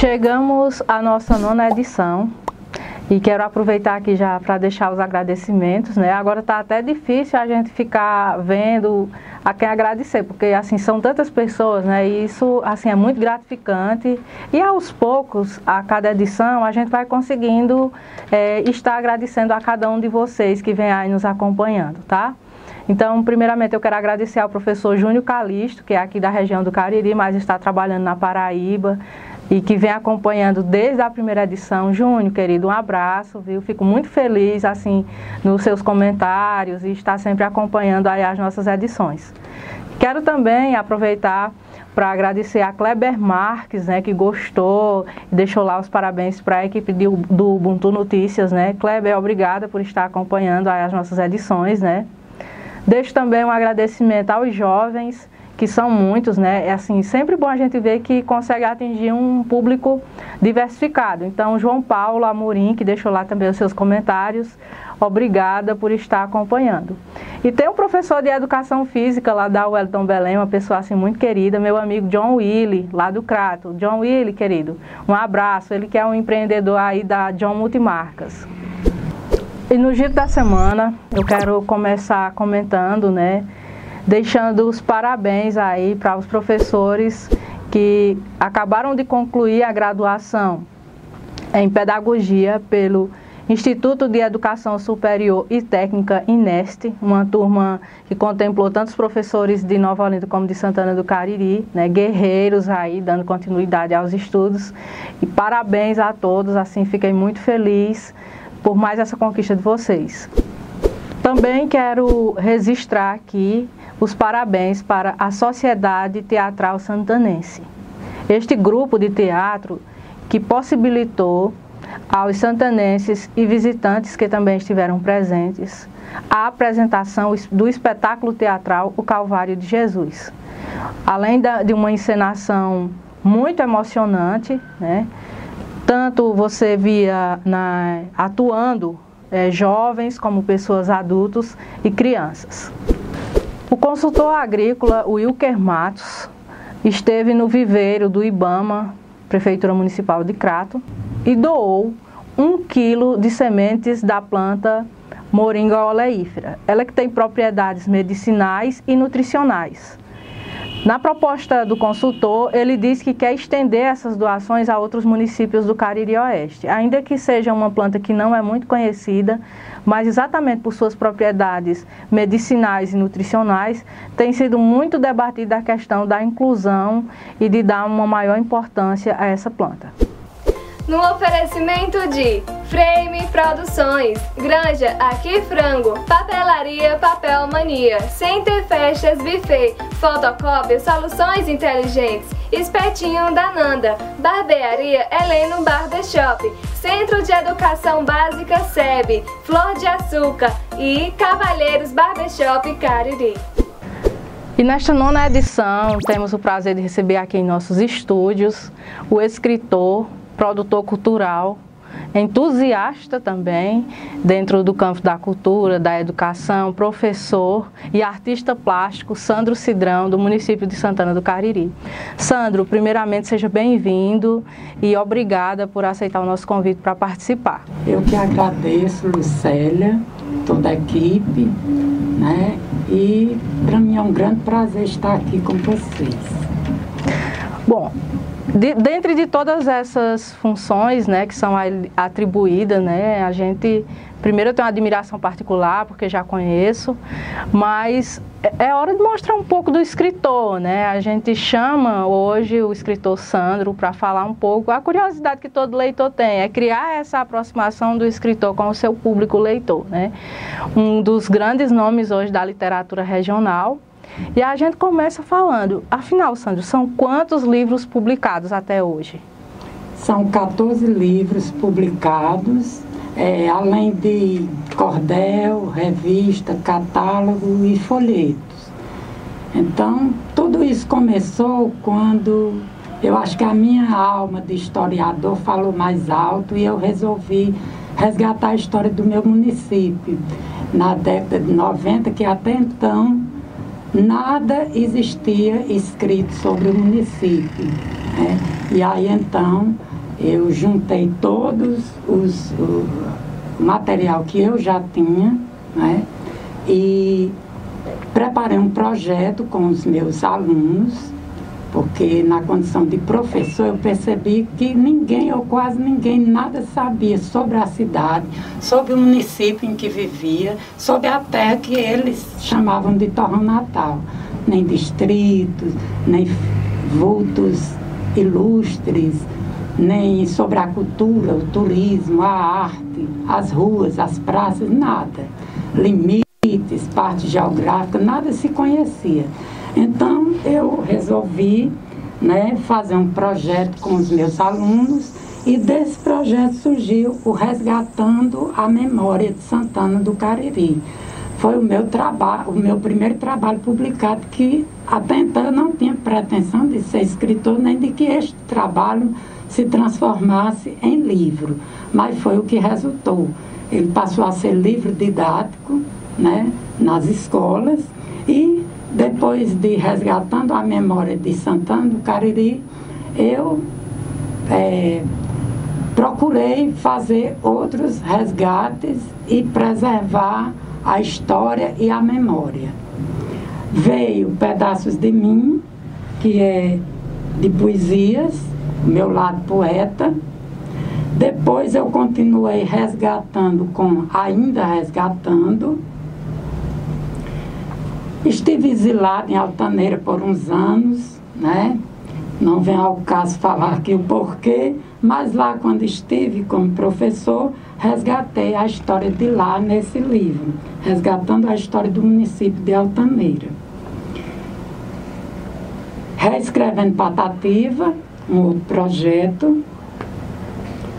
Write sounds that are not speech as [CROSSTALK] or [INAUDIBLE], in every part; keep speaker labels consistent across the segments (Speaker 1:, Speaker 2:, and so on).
Speaker 1: Chegamos à nossa nona edição e quero aproveitar aqui já para deixar os agradecimentos, né? Agora está até difícil a gente ficar vendo a quem agradecer, porque assim são tantas pessoas, né? E isso assim é muito gratificante. E aos poucos, a cada edição, a gente vai conseguindo é, estar agradecendo a cada um de vocês que vem aí nos acompanhando, tá? Então, primeiramente, eu quero agradecer ao professor Júnior Calisto, que é aqui da região do Cariri, mas está trabalhando na Paraíba e que vem acompanhando desde a primeira edição. Júnior, querido, um abraço, viu? Fico muito feliz, assim, nos seus comentários e está sempre acompanhando aí as nossas edições. Quero também aproveitar para agradecer a Kleber Marques, né, que gostou deixou lá os parabéns para a equipe de, do Ubuntu Notícias, né? Kleber, obrigada por estar acompanhando as nossas edições, né? Deixo também um agradecimento aos jovens que são muitos, né? É assim, sempre bom a gente ver que consegue atingir um público diversificado. Então, João Paulo Amorim, que deixou lá também os seus comentários, obrigada por estar acompanhando. E tem um professor de educação física lá da Wellington Belém, uma pessoa assim muito querida, meu amigo John Willy, lá do Crato. John Willy, querido, um abraço. Ele que é um empreendedor aí da John Multimarcas. E no giro da semana, eu quero começar comentando, né? Deixando os parabéns aí para os professores que acabaram de concluir a graduação em pedagogia pelo Instituto de Educação Superior e Técnica INEST, uma turma que contemplou tantos professores de Nova Olinda como de Santana do Cariri, né, guerreiros aí, dando continuidade aos estudos. E parabéns a todos, assim, fiquei muito feliz por mais essa conquista de vocês. Também quero registrar aqui os parabéns para a Sociedade Teatral Santanense. Este grupo de teatro que possibilitou aos santanenses e visitantes que também estiveram presentes a apresentação do espetáculo teatral O Calvário de Jesus. Além de uma encenação muito emocionante, né? tanto você via na, atuando é, jovens como pessoas adultos e crianças. O consultor agrícola Wilker Matos esteve no viveiro do Ibama, Prefeitura Municipal de Crato, e doou um quilo de sementes da planta moringa oleífera. Ela que tem propriedades medicinais e nutricionais. Na proposta do consultor, ele diz que quer estender essas doações a outros municípios do Cariri Oeste, ainda que seja uma planta que não é muito conhecida, mas exatamente por suas propriedades medicinais e nutricionais, tem sido muito debatida a questão da inclusão e de dar uma maior importância a essa planta
Speaker 2: no oferecimento de Frame Produções, Granja Aqui Frango, Papelaria Papel Mania, Center Festas Buffet, Fotocópia Soluções Inteligentes, Espetinho da Nanda, Barbearia Heleno Barbershop, Centro de Educação Básica SEB, Flor de Açúcar e Cavalheiros Barbershop Cariri.
Speaker 1: E nesta nona edição, temos o prazer de receber aqui em nossos estúdios o escritor, produtor cultural, entusiasta também dentro do campo da cultura, da educação, professor e artista plástico Sandro Cidrão, do município de Santana do Cariri. Sandro, primeiramente seja bem-vindo e obrigada por aceitar o nosso convite para participar.
Speaker 3: Eu que agradeço, Lucélia, toda a equipe, né? E para mim é um grande prazer estar aqui com vocês.
Speaker 1: Bom, de, dentre de todas essas funções né, que são atribuídas, né, a gente primeiro eu tenho uma admiração particular porque já conheço, mas é, é hora de mostrar um pouco do escritor, né? A gente chama hoje o escritor Sandro para falar um pouco a curiosidade que todo leitor tem, é criar essa aproximação do escritor com o seu público leitor, né? Um dos grandes nomes hoje da literatura regional e a gente começa falando, afinal, Sandro, são quantos livros publicados até hoje?
Speaker 3: São 14 livros publicados, é, além de cordel, revista, catálogo e folhetos. Então, tudo isso começou quando eu acho que a minha alma de historiador falou mais alto e eu resolvi resgatar a história do meu município. Na década de 90, que até então nada existia escrito sobre o município. Né? E aí então eu juntei todos os o material que eu já tinha, né? E preparei um projeto com os meus alunos, porque na condição de professor eu percebi que ninguém ou quase ninguém nada sabia sobre a cidade, sobre o município em que vivia, sobre a terra que eles chamavam de Torrão Natal, nem distritos, nem vultos ilustres, nem sobre a cultura, o turismo, a arte, as ruas, as praças, nada. Limites, parte geográfica, nada se conhecia. Então eu resolvi né, fazer um projeto com os meus alunos e desse projeto surgiu o Resgatando a Memória de Santana do Cariri. Foi o meu trabalho, o meu primeiro trabalho publicado que até então eu não tinha pretensão de ser escritor nem de que este trabalho se transformasse em livro, mas foi o que resultou. Ele passou a ser livro didático né, nas escolas e depois de resgatando a memória de Santana do Cariri, eu é, procurei fazer outros resgates e preservar a história e a memória. Veio Pedaços de Mim, que é de poesias, meu lado poeta. Depois eu continuei resgatando com Ainda Resgatando. Estive exilado em Altaneira por uns anos, né? Não vem ao caso falar aqui o porquê, mas lá quando estive como professor, resgatei a história de lá nesse livro, resgatando a história do município de Altaneira. Reescrevendo Patativa, um outro projeto.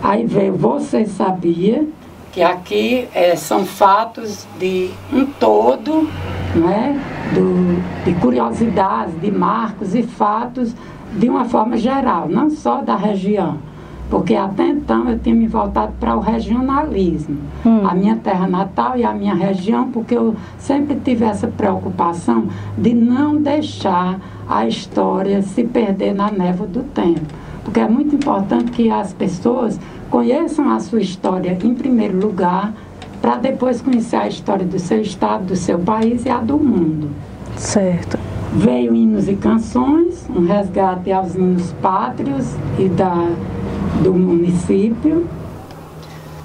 Speaker 3: Aí veio Você Sabia, que aqui é, são fatos de um todo, né, do, de curiosidades, de marcos e fatos de uma forma geral, não só da região. Porque até então eu tinha me voltado para o regionalismo, hum. a minha terra natal e a minha região, porque eu sempre tive essa preocupação de não deixar a história se perder na névoa do tempo. Porque é muito importante que as pessoas conheçam a sua história em primeiro lugar, para depois conhecer a história do seu estado, do seu país e a do mundo.
Speaker 1: Certo.
Speaker 3: Veio hinos e canções, um resgate aos hinos pátrios e da, do município.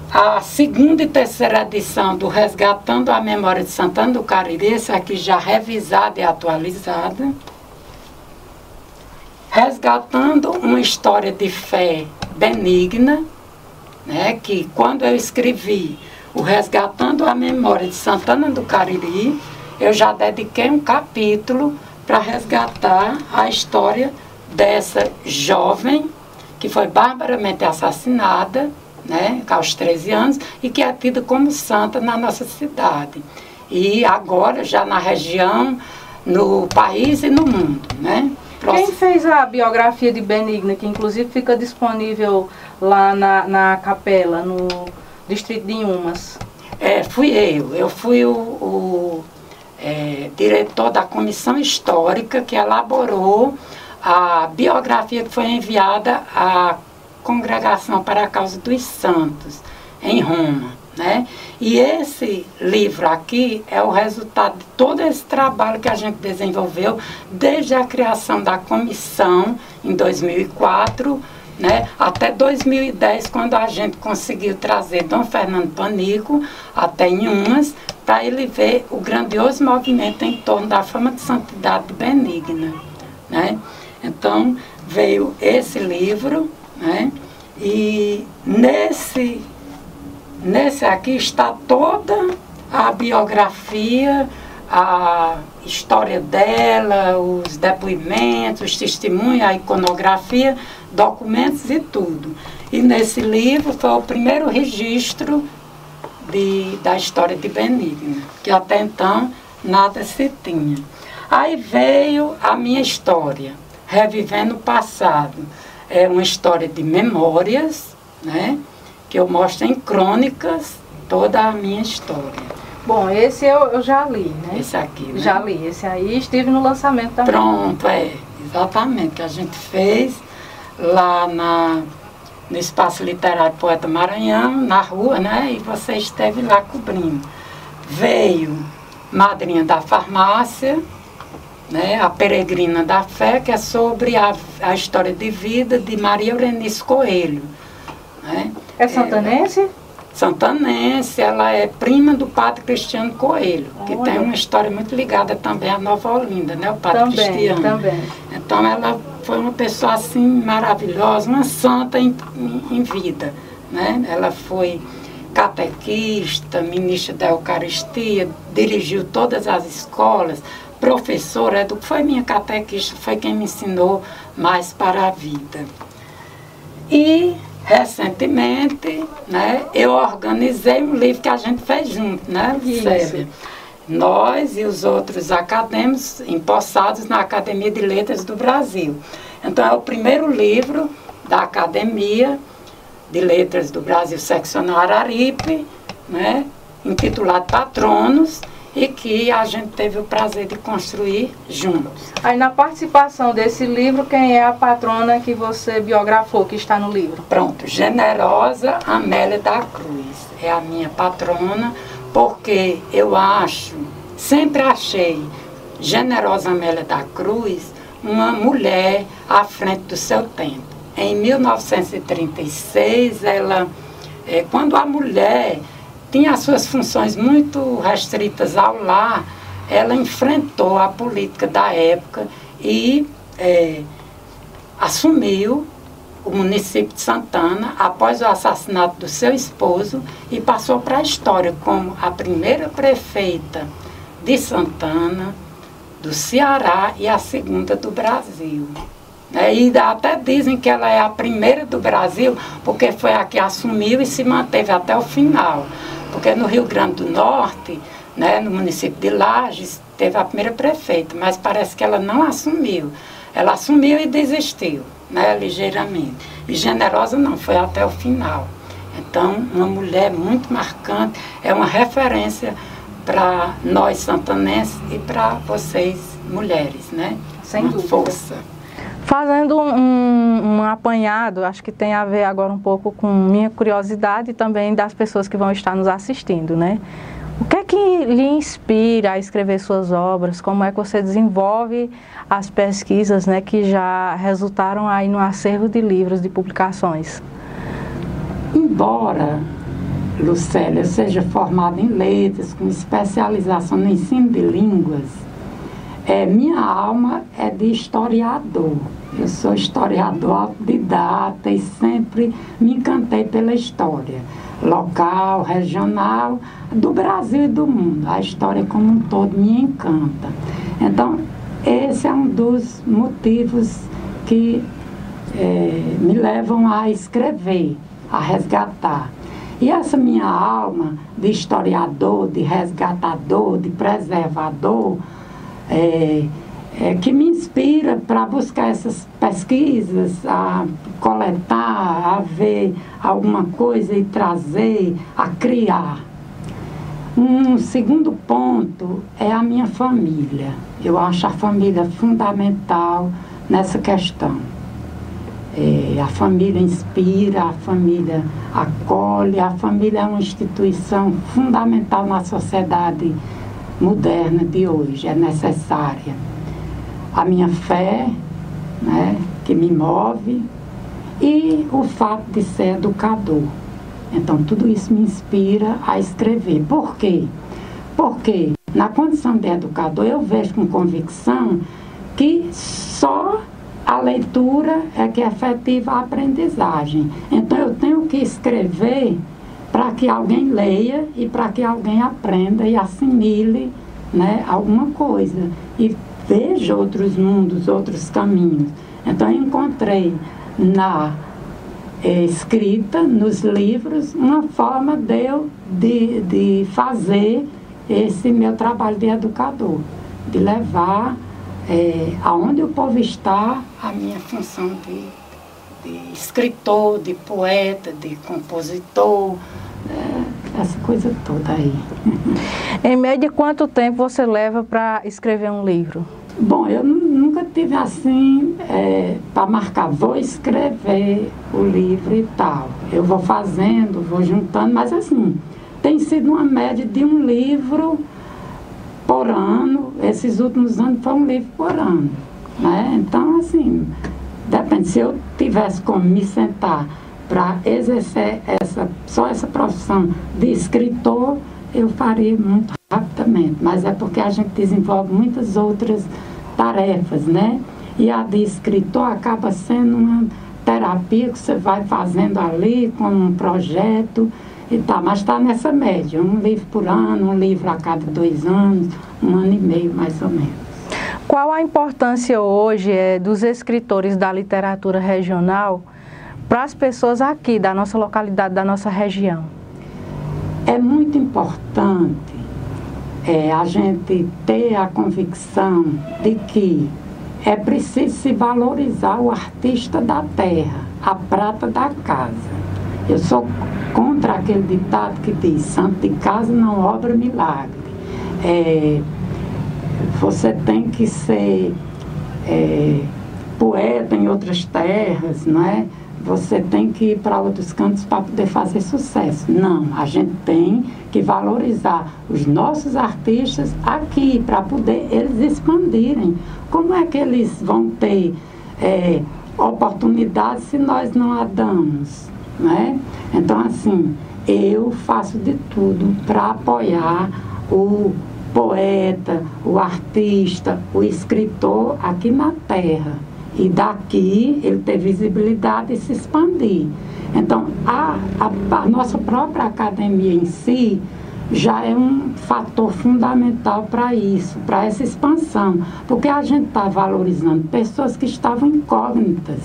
Speaker 3: A segunda e terceira edição do Resgatando a Memória de Santana do Cariri, essa aqui já revisada e atualizada. Resgatando uma história de fé benigna, né, que quando eu escrevi o Resgatando a Memória de Santana do Cariri, eu já dediquei um capítulo para resgatar a história dessa jovem que foi barbaramente assassinada, né, aos 13 anos, e que é tida como santa na nossa cidade. E agora já na região, no país e no mundo, né?
Speaker 1: Quem fez a biografia de Benigna, que inclusive fica disponível lá na, na capela, no distrito de Inhumas?
Speaker 3: É, fui eu. Eu fui o, o é, diretor da comissão histórica que elaborou a biografia que foi enviada à Congregação para a Causa dos Santos, em Roma. Né? E esse livro aqui é o resultado de todo esse trabalho que a gente desenvolveu desde a criação da comissão em 2004 né, até 2010, quando a gente conseguiu trazer Dom Fernando Panico até em umas, para ele ver o grandioso movimento em torno da fama de santidade benigna. Né? Então, veio esse livro, né? e nesse Nesse aqui está toda a biografia, a história dela, os depoimentos, os testemunhos, a iconografia, documentos e tudo. E nesse livro foi o primeiro registro de, da história de Benigna, que até então nada se tinha. Aí veio a minha história, revivendo o passado. É uma história de memórias, né? que eu mostro em crônicas toda a minha história.
Speaker 1: Bom, esse eu, eu já li, né?
Speaker 3: Esse aqui, né?
Speaker 1: Já li. Esse aí estive no lançamento também.
Speaker 3: Pronto, é. Exatamente, que a gente fez lá na no Espaço Literário Poeta Maranhão, na rua, né? E você esteve lá cobrindo. Veio Madrinha da Farmácia, né? A Peregrina da Fé, que é sobre a, a história de vida de Maria Eunice Coelho. Né?
Speaker 1: É santanense? É,
Speaker 3: santanense, ela é prima do padre Cristiano Coelho, que Olha. tem uma história muito ligada também à Nova Olinda, né? O padre também, Cristiano.
Speaker 1: Também.
Speaker 3: Então ela foi uma pessoa assim maravilhosa, uma santa em, em, vida, né? Ela foi catequista, ministra da Eucaristia, dirigiu todas as escolas, professora, foi minha catequista, foi quem me ensinou mais para a vida. E recentemente, né, eu organizei um livro que a gente fez junto, né, Sérvia? Nós e os outros acadêmicos empossados na Academia de Letras do Brasil. Então é o primeiro livro da Academia de Letras do Brasil, seccional Araripe, né, intitulado Patronos, e que a gente teve o prazer de construir juntos.
Speaker 1: Aí na participação desse livro, quem é a patrona que você biografou, que está no livro?
Speaker 3: Pronto, Generosa Amélia da Cruz. É a minha patrona, porque eu acho, sempre achei Generosa Amélia da Cruz uma mulher à frente do seu tempo. Em 1936, ela, é, quando a mulher tinha as suas funções muito restritas ao lar, ela enfrentou a política da época e é, assumiu o município de Santana após o assassinato do seu esposo e passou para a história como a primeira prefeita de Santana, do Ceará e a segunda do Brasil. É, e até dizem que ela é a primeira do Brasil, porque foi a que assumiu e se manteve até o final. Porque no Rio Grande do Norte, né, no município de Lages, teve a primeira prefeita, mas parece que ela não assumiu. Ela assumiu e desistiu, né, ligeiramente. E generosa não, foi até o final. Então, uma mulher muito marcante, é uma referência para nós santanenses e para vocês mulheres, né?
Speaker 1: Sem uma
Speaker 3: dúvida. Força.
Speaker 1: Fazendo um, um, apanhado, acho que tem a ver agora um pouco com minha curiosidade e também das pessoas que vão estar nos assistindo, né? O que é que lhe inspira a escrever suas obras? Como é que você desenvolve as pesquisas né, que já resultaram aí no acervo de livros, de publicações?
Speaker 3: Embora Lucélia seja formada em letras, com especialização no ensino de línguas, é, minha alma é de historiador. Eu sou historiador autodidata e sempre me encantei pela história local, regional, do Brasil e do mundo. A história como um todo me encanta. Então, esse é um dos motivos que é, me levam a escrever, a resgatar. E essa minha alma de historiador, de resgatador, de preservador, é, é, que me inspira para buscar essas pesquisas, a coletar, a ver alguma coisa e trazer, a criar. Um segundo ponto é a minha família. Eu acho a família fundamental nessa questão. É, a família inspira, a família acolhe, a família é uma instituição fundamental na sociedade moderna de hoje, é necessária. A minha fé, né, que me move, e o fato de ser educador. Então, tudo isso me inspira a escrever. Por quê? Porque na condição de educador eu vejo com convicção que só a leitura é que efetiva a aprendizagem. Então, eu tenho que escrever para que alguém leia e para que alguém aprenda e assimile né, alguma coisa e veja outros mundos, outros caminhos. Então eu encontrei na é, escrita, nos livros, uma forma de eu de, de fazer esse meu trabalho de educador, de levar é, aonde o povo está a minha função de, de escritor, de poeta, de compositor, é, essa coisa toda aí. [LAUGHS]
Speaker 1: Em média, quanto tempo você leva para escrever um livro?
Speaker 3: Bom, eu nunca tive assim, é, para marcar, vou escrever o livro e tal. Eu vou fazendo, vou juntando, mas assim, tem sido uma média de um livro por ano. Esses últimos anos foi um livro por ano. Né? Então, assim, depende. Se eu tivesse como me sentar para exercer essa, só essa profissão de escritor, eu faria muito rapidamente. Mas é porque a gente desenvolve muitas outras tarefas, né? E a de escritor acaba sendo uma terapia que você vai fazendo ali com um projeto e tá, mas está nessa média, um livro por ano, um livro a cada dois anos, um ano e meio mais ou menos.
Speaker 1: Qual a importância hoje é, dos escritores da literatura regional para as pessoas aqui da nossa localidade, da nossa região?
Speaker 3: É muito importante é, a gente ter a convicção de que é preciso se valorizar o artista da terra, a prata da casa. Eu sou contra aquele ditado que diz: santo de casa não obra milagre. É, você tem que ser é, poeta em outras terras, não é? Você tem que ir para outros cantos para poder fazer sucesso. Não, a gente tem que valorizar os nossos artistas aqui para poder eles expandirem. Como é que eles vão ter é, oportunidades se nós não a damos? Né? Então, assim, eu faço de tudo para apoiar o poeta, o artista, o escritor aqui na Terra. E daqui ele ter visibilidade e se expandir. Então, a, a, a nossa própria academia em si já é um fator fundamental para isso, para essa expansão. Porque a gente está valorizando pessoas que estavam incógnitas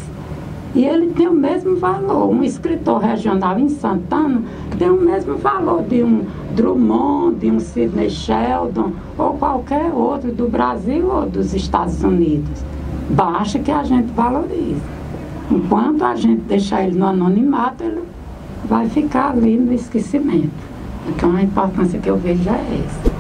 Speaker 3: e ele tem o mesmo valor. Um escritor regional em Santana tem o mesmo valor de um Drummond, de um Sidney Sheldon ou qualquer outro do Brasil ou dos Estados Unidos. Basta que a gente valorize. Enquanto a gente deixar ele no anonimato, ele vai ficar ali no esquecimento. Então a importância que eu vejo é essa.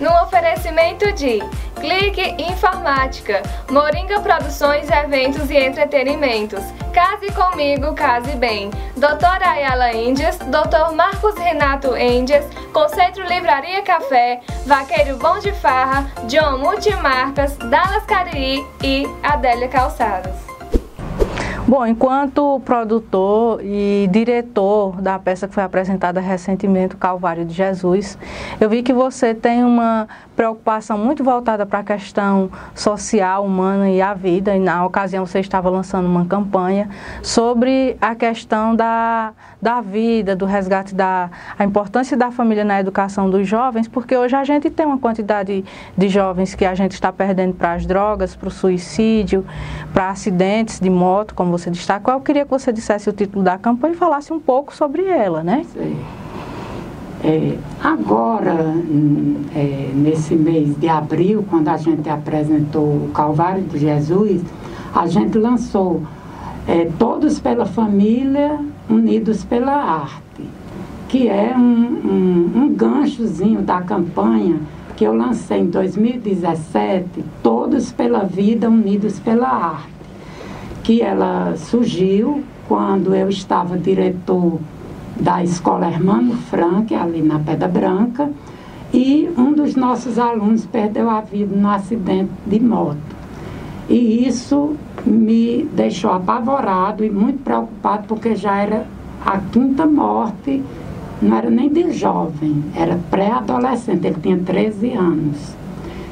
Speaker 2: No oferecimento de Clique Informática, Moringa Produções, Eventos e Entretenimentos. Case comigo, case bem. Doutora Ayala Índias, Doutor Marcos Renato Índias, Concentro Livraria Café, Vaqueiro Bom de Farra, John Multimarcas, Dallas Cariri e Adélia Calçados.
Speaker 1: Bom, enquanto produtor e diretor da peça que foi apresentada recentemente, o Calvário de Jesus, eu vi que você tem uma preocupação muito voltada para a questão social, humana e a vida. E na ocasião você estava lançando uma campanha sobre a questão da, da vida, do resgate da a importância da família na educação dos jovens, porque hoje a gente tem uma quantidade de jovens que a gente está perdendo para as drogas, para o suicídio, para acidentes de moto, como você destacou. Eu queria que você dissesse o título da campanha e falasse um pouco sobre ela, né?
Speaker 3: Sim. É, agora, é, nesse mês de abril, quando a gente apresentou o Calvário de Jesus, a gente lançou é, Todos pela Família, Unidos pela Arte, que é um, um, um ganchozinho da campanha que eu lancei em 2017, Todos pela Vida, Unidos pela Arte, que ela surgiu quando eu estava diretor da Escola Hermano Frank, ali na Pedra Branca, e um dos nossos alunos perdeu a vida no acidente de moto. E isso me deixou apavorado e muito preocupado, porque já era a quinta morte, não era nem de jovem, era pré-adolescente, ele tinha 13 anos.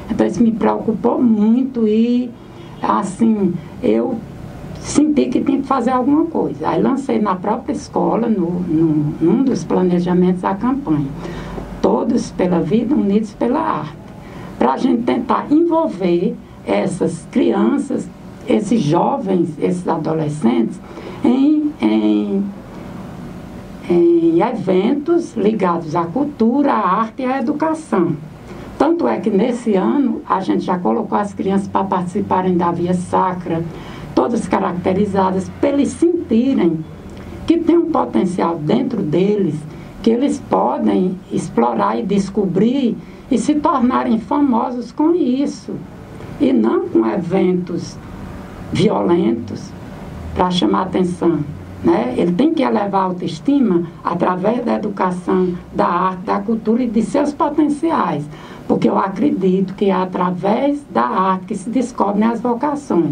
Speaker 3: Então isso me preocupou muito e, assim, eu senti que tinha que fazer alguma coisa. Aí lancei na própria escola, no, no, num dos planejamentos da campanha. Todos pela vida, unidos pela arte. Para a gente tentar envolver essas crianças, esses jovens, esses adolescentes, em, em, em eventos ligados à cultura, à arte e à educação. Tanto é que nesse ano a gente já colocou as crianças para participarem da Via Sacra, todas caracterizadas para eles sentirem que tem um potencial dentro deles que eles podem explorar e descobrir e se tornarem famosos com isso. E não com eventos violentos para chamar atenção. Né? Ele tem que elevar a autoestima através da educação, da arte, da cultura e de seus potenciais. Porque eu acredito que é através da arte que se descobrem as vocações.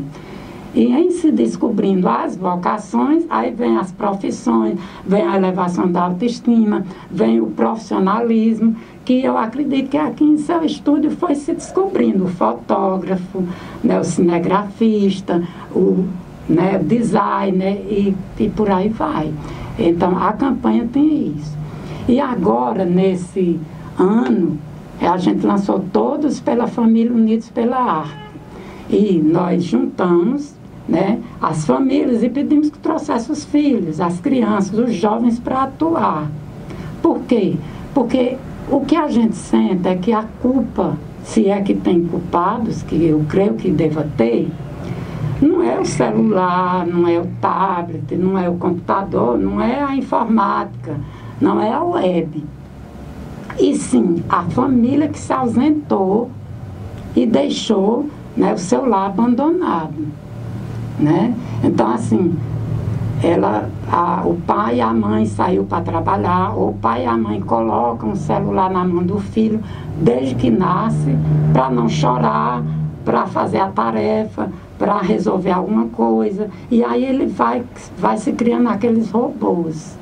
Speaker 3: E em se descobrindo as vocações, aí vem as profissões, vem a elevação da autoestima, vem o profissionalismo, que eu acredito que aqui em seu estúdio foi se descobrindo o fotógrafo, né, o cinegrafista, o né, designer e, e por aí vai. Então a campanha tem isso. E agora, nesse ano, a gente lançou todos pela Família Unidos pela Arte. E nós juntamos né, as famílias e pedimos que trouxessem os filhos, as crianças, os jovens para atuar. Por quê? Porque o que a gente sente é que a culpa, se é que tem culpados, que eu creio que deva ter, não é o celular, não é o tablet, não é o computador, não é a informática, não é a web. E sim a família que se ausentou e deixou né, o seu lar abandonado né? Então, assim, ela, a, o pai e a mãe saiu para trabalhar, ou o pai e a mãe colocam o celular na mão do filho desde que nasce, para não chorar, para fazer a tarefa, para resolver alguma coisa. E aí ele vai, vai se criando aqueles robôs.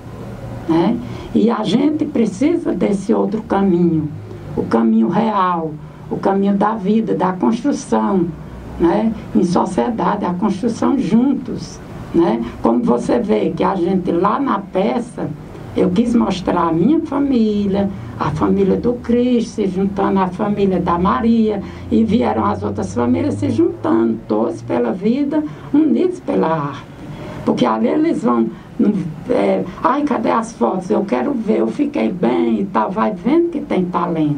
Speaker 3: Né? E a gente precisa desse outro caminho, o caminho real, o caminho da vida, da construção, né, em sociedade, a construção juntos. Né? Como você vê que a gente lá na peça, eu quis mostrar a minha família, a família do Cristo se juntando à família da Maria, e vieram as outras famílias se juntando, todos pela vida, unidos pela arte. Porque ali eles vão, é, ai, cadê as fotos? Eu quero ver, eu fiquei bem e tal, vai vendo que tem talento.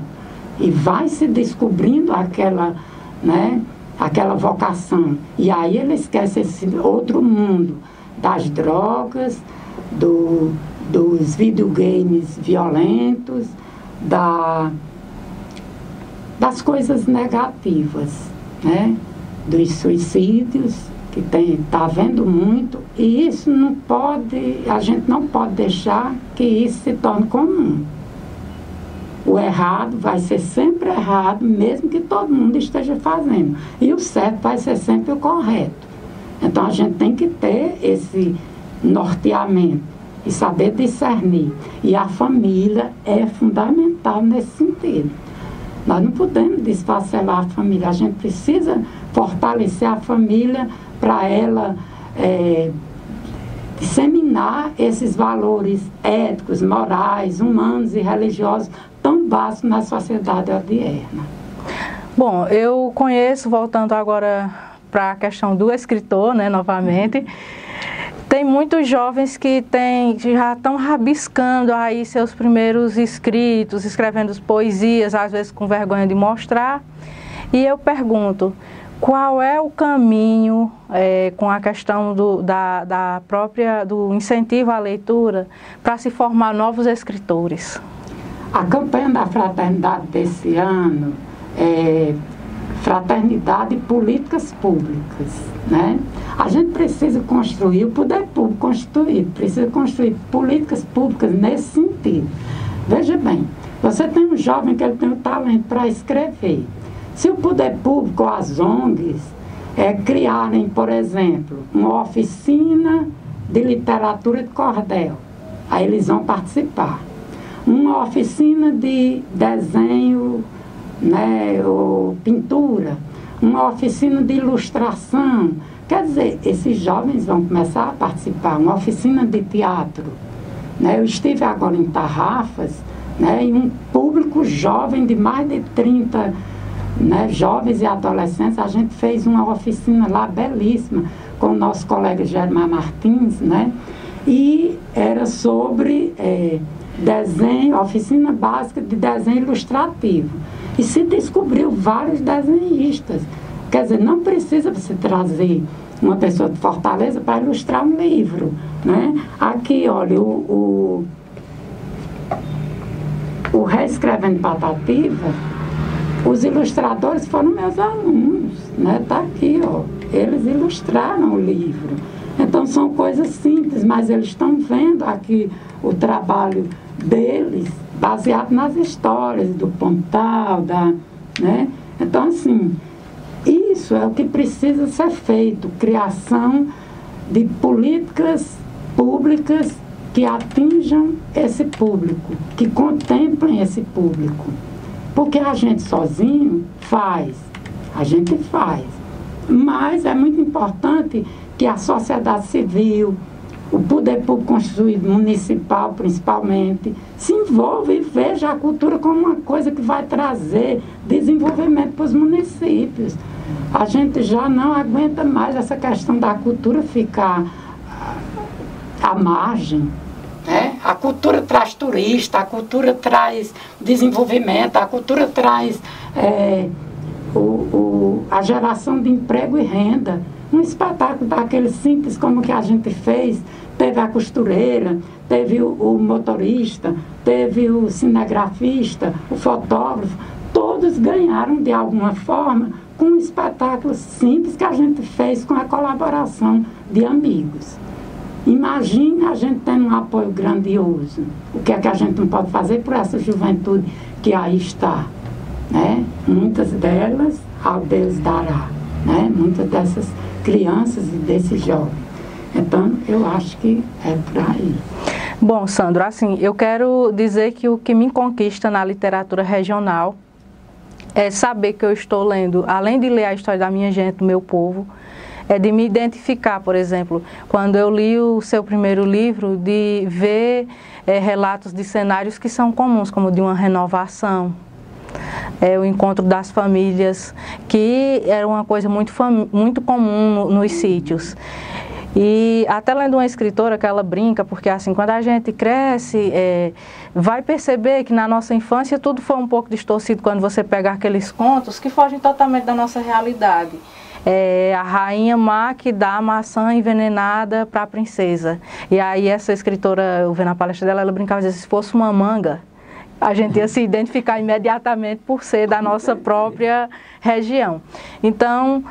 Speaker 3: E vai se descobrindo aquela, né? Aquela vocação. E aí ele esquece esse outro mundo das drogas, do, dos videogames violentos, da, das coisas negativas, né? dos suicídios, que está havendo muito, e isso não pode, a gente não pode deixar que isso se torne comum. O errado vai ser sempre errado, mesmo que todo mundo esteja fazendo. E o certo vai ser sempre o correto. Então a gente tem que ter esse norteamento e saber discernir. E a família é fundamental nesse sentido. Nós não podemos desfacelar a família, a gente precisa fortalecer a família para ela é, disseminar esses valores éticos, morais, humanos e religiosos tão básico na sociedade odierna.
Speaker 1: Bom, eu conheço, voltando agora para a questão do escritor, né, novamente, tem muitos jovens que tem, já estão rabiscando aí seus primeiros escritos, escrevendo poesias, às vezes com vergonha de mostrar. E eu pergunto, qual é o caminho é, com a questão do, da, da própria, do incentivo à leitura para se formar novos escritores?
Speaker 3: A campanha da fraternidade desse ano é fraternidade e políticas públicas. Né? A gente precisa construir, o poder público construído, precisa construir políticas públicas nesse sentido. Veja bem, você tem um jovem que ele tem o talento para escrever. Se o poder público ou as ONGs é, criarem, por exemplo, uma oficina de literatura de cordel, aí eles vão participar uma oficina de desenho né, ou pintura, uma oficina de ilustração. Quer dizer, esses jovens vão começar a participar, uma oficina de teatro. Né? Eu estive agora em Tarrafas, né, e um público jovem de mais de 30 né, jovens e adolescentes, a gente fez uma oficina lá belíssima com o nosso colega Germar Martins, né? E era sobre é, desenho, oficina básica de desenho ilustrativo. E se descobriu vários desenhistas. Quer dizer, não precisa você trazer uma pessoa de Fortaleza para ilustrar um livro. Né? Aqui, olha, o, o, o Reescrevendo Patativa, os ilustradores foram meus alunos, né? Tá aqui, ó. Eles ilustraram o livro. Então são coisas simples, mas eles estão vendo aqui o trabalho deles baseado nas histórias do Pontal, da, né? Então assim, isso é o que precisa ser feito, criação de políticas públicas que atinjam esse público, que contemplem esse público. Porque a gente sozinho faz, a gente faz. Mas é muito importante que a sociedade civil, o poder público constituído municipal principalmente, se envolva e veja a cultura como uma coisa que vai trazer desenvolvimento para os municípios. A gente já não aguenta mais essa questão da cultura ficar à margem. Né? A cultura traz turista, a cultura traz desenvolvimento, a cultura traz é, o, o, a geração de emprego e renda. Um espetáculo daquele simples como que a gente fez, teve a costureira, teve o, o motorista, teve o cinegrafista, o fotógrafo, todos ganharam de alguma forma com um espetáculo simples que a gente fez com a colaboração de amigos. Imagine a gente tendo um apoio grandioso. O que é que a gente não pode fazer por essa juventude que aí está? Né? Muitas delas ao Deus dará. Né? Muitas dessas crianças e desses jovens. Então, eu acho que é por aí.
Speaker 1: Bom, Sandro, assim, eu quero dizer que o que me conquista na literatura regional é saber que eu estou lendo, além de ler a história da minha gente, do meu povo, é de me identificar, por exemplo, quando eu li o seu primeiro livro, de ver é, relatos de cenários que são comuns, como de uma renovação, é, o encontro das famílias, que era uma coisa muito, muito comum no, nos sítios. E até lendo uma escritora que ela brinca, porque assim, quando a gente cresce, é, vai perceber que na nossa infância tudo foi um pouco distorcido quando você pega aqueles contos que fogem totalmente da nossa realidade é, a rainha má que dá a maçã envenenada para a princesa. E aí essa escritora, eu vendo na palestra dela, ela brincava dizia, se fosse uma manga, a gente ia se identificar imediatamente por ser da nossa própria região. Então,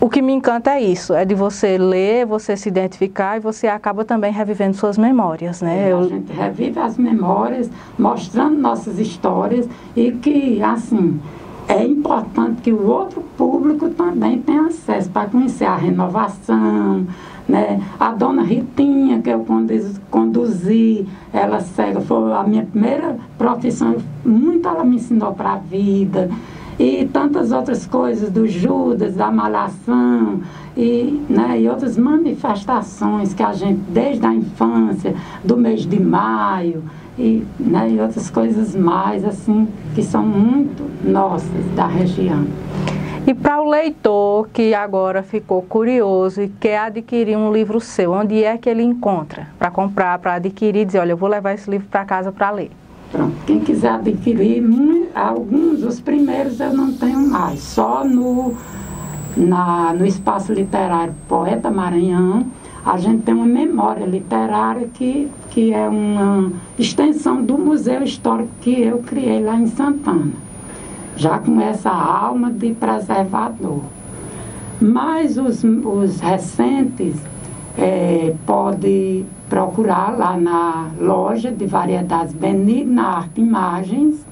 Speaker 1: o que me encanta é isso, é de você ler, você se identificar e você acaba também revivendo suas memórias, né?
Speaker 3: É, a gente revive as memórias, mostrando nossas histórias e que, assim, é importante que o outro público também tenha acesso para conhecer a renovação, né? A dona Ritinha, que eu conduzi, ela cega, foi a minha primeira profissão, muito ela me ensinou para a vida. E tantas outras coisas do Judas, da Malhação, e, né, e outras manifestações que a gente, desde a infância, do mês de maio, e, né, e outras coisas mais, assim, que são muito nossas da região.
Speaker 1: E para o leitor que agora ficou curioso e quer adquirir um livro seu, onde é que ele encontra para comprar, para adquirir, dizer, olha, eu vou levar esse livro para casa para ler?
Speaker 3: Pronto, quem quiser adquirir, alguns, os primeiros eu não tenho mais, só no, na, no Espaço Literário Poeta Maranhão, a gente tem uma memória literária que, que é uma extensão do Museu Histórico que eu criei lá em Santana, já com essa alma de preservador. Mas os, os recentes é, pode procurar lá na loja de variedades Benigna Arte Imagens,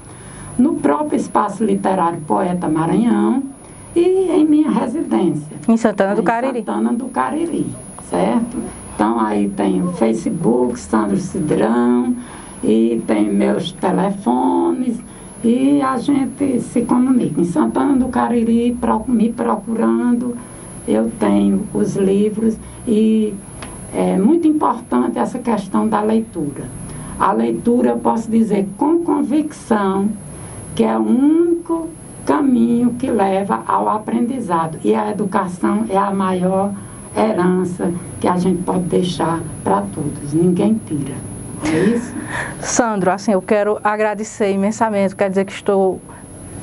Speaker 3: no próprio Espaço Literário Poeta Maranhão e em minha residência.
Speaker 1: Em Santana do Cariri.
Speaker 3: Em Santana do Cariri certo? Então aí tem o Facebook, Sandro Cidrão, e tem meus telefones, e a gente se comunica. Em Santana do Cariri, me procurando, eu tenho os livros e é muito importante essa questão da leitura. A leitura, eu posso dizer com convicção, que é o único caminho que leva ao aprendizado. E a educação é a maior herança que a gente pode deixar para todos, ninguém tira. É isso?
Speaker 1: Sandro, assim, eu quero agradecer imensamente, quer dizer que estou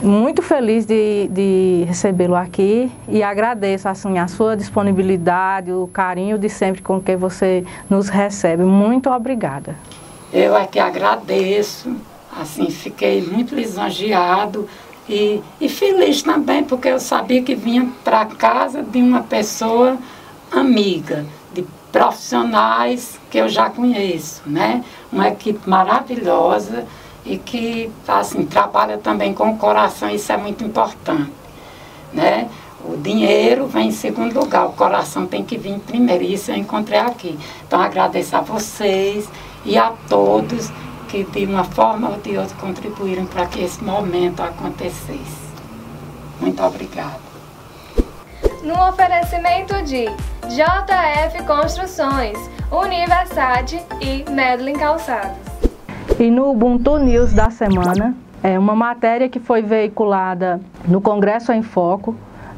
Speaker 1: muito feliz de, de recebê-lo aqui e agradeço assim, a sua disponibilidade, o carinho de sempre com que você nos recebe. Muito obrigada.
Speaker 3: Eu é que agradeço, assim, fiquei muito lisonjeado E, e feliz também, porque eu sabia que vinha para casa de uma pessoa amiga, de profissionais que eu já conheço, né? Uma equipe maravilhosa e que assim, trabalha também com o coração, isso é muito importante. Né? O dinheiro vem em segundo lugar, o coração tem que vir primeiro, e isso eu encontrei aqui. Então agradeço a vocês e a todos que de uma forma ou de outra contribuíram para que esse momento acontecesse. Muito obrigada.
Speaker 2: No oferecimento de JF Construções, Universade e Medlin Calçados.
Speaker 1: E no Ubuntu News da semana, é uma matéria que foi veiculada no Congresso em Foco,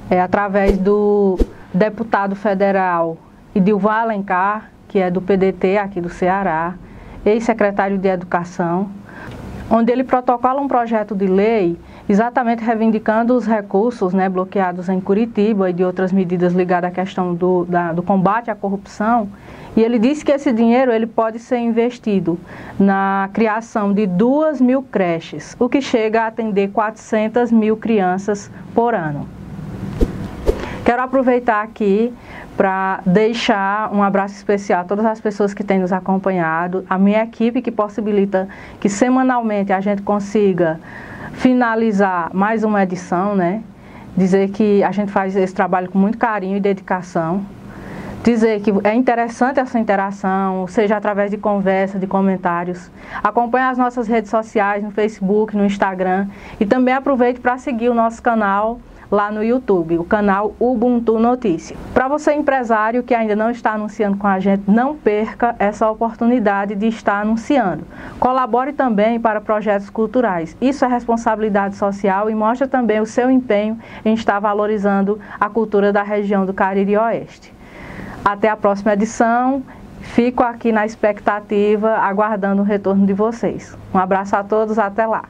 Speaker 1: é, através do deputado federal Idilvan Alencar, que é do PDT aqui do Ceará, ex-secretário de Educação, onde ele protocola um projeto de lei exatamente reivindicando os recursos né, bloqueados em Curitiba e de outras medidas ligadas à questão do, da, do combate à corrupção. E ele disse que esse dinheiro ele pode ser investido na criação de duas mil creches, o que chega a atender 400 mil crianças por ano. Quero aproveitar aqui para deixar um abraço especial a todas as pessoas que têm nos acompanhado, a minha equipe que possibilita que semanalmente a gente consiga finalizar mais uma edição, né? Dizer que a gente faz esse trabalho com muito carinho e dedicação. Dizer que é interessante essa interação, seja através de conversa, de comentários. Acompanhe as nossas redes sociais no Facebook, no Instagram e também aproveite para seguir o nosso canal lá no YouTube, o canal Ubuntu Notícia. Para você empresário que ainda não está anunciando com a gente, não perca essa oportunidade de estar anunciando. Colabore também para projetos culturais. Isso é responsabilidade social e mostra também o seu empenho em estar valorizando a cultura da região do Cariri Oeste. Até a próxima edição. Fico aqui na expectativa, aguardando o retorno de vocês. Um abraço a todos, até lá.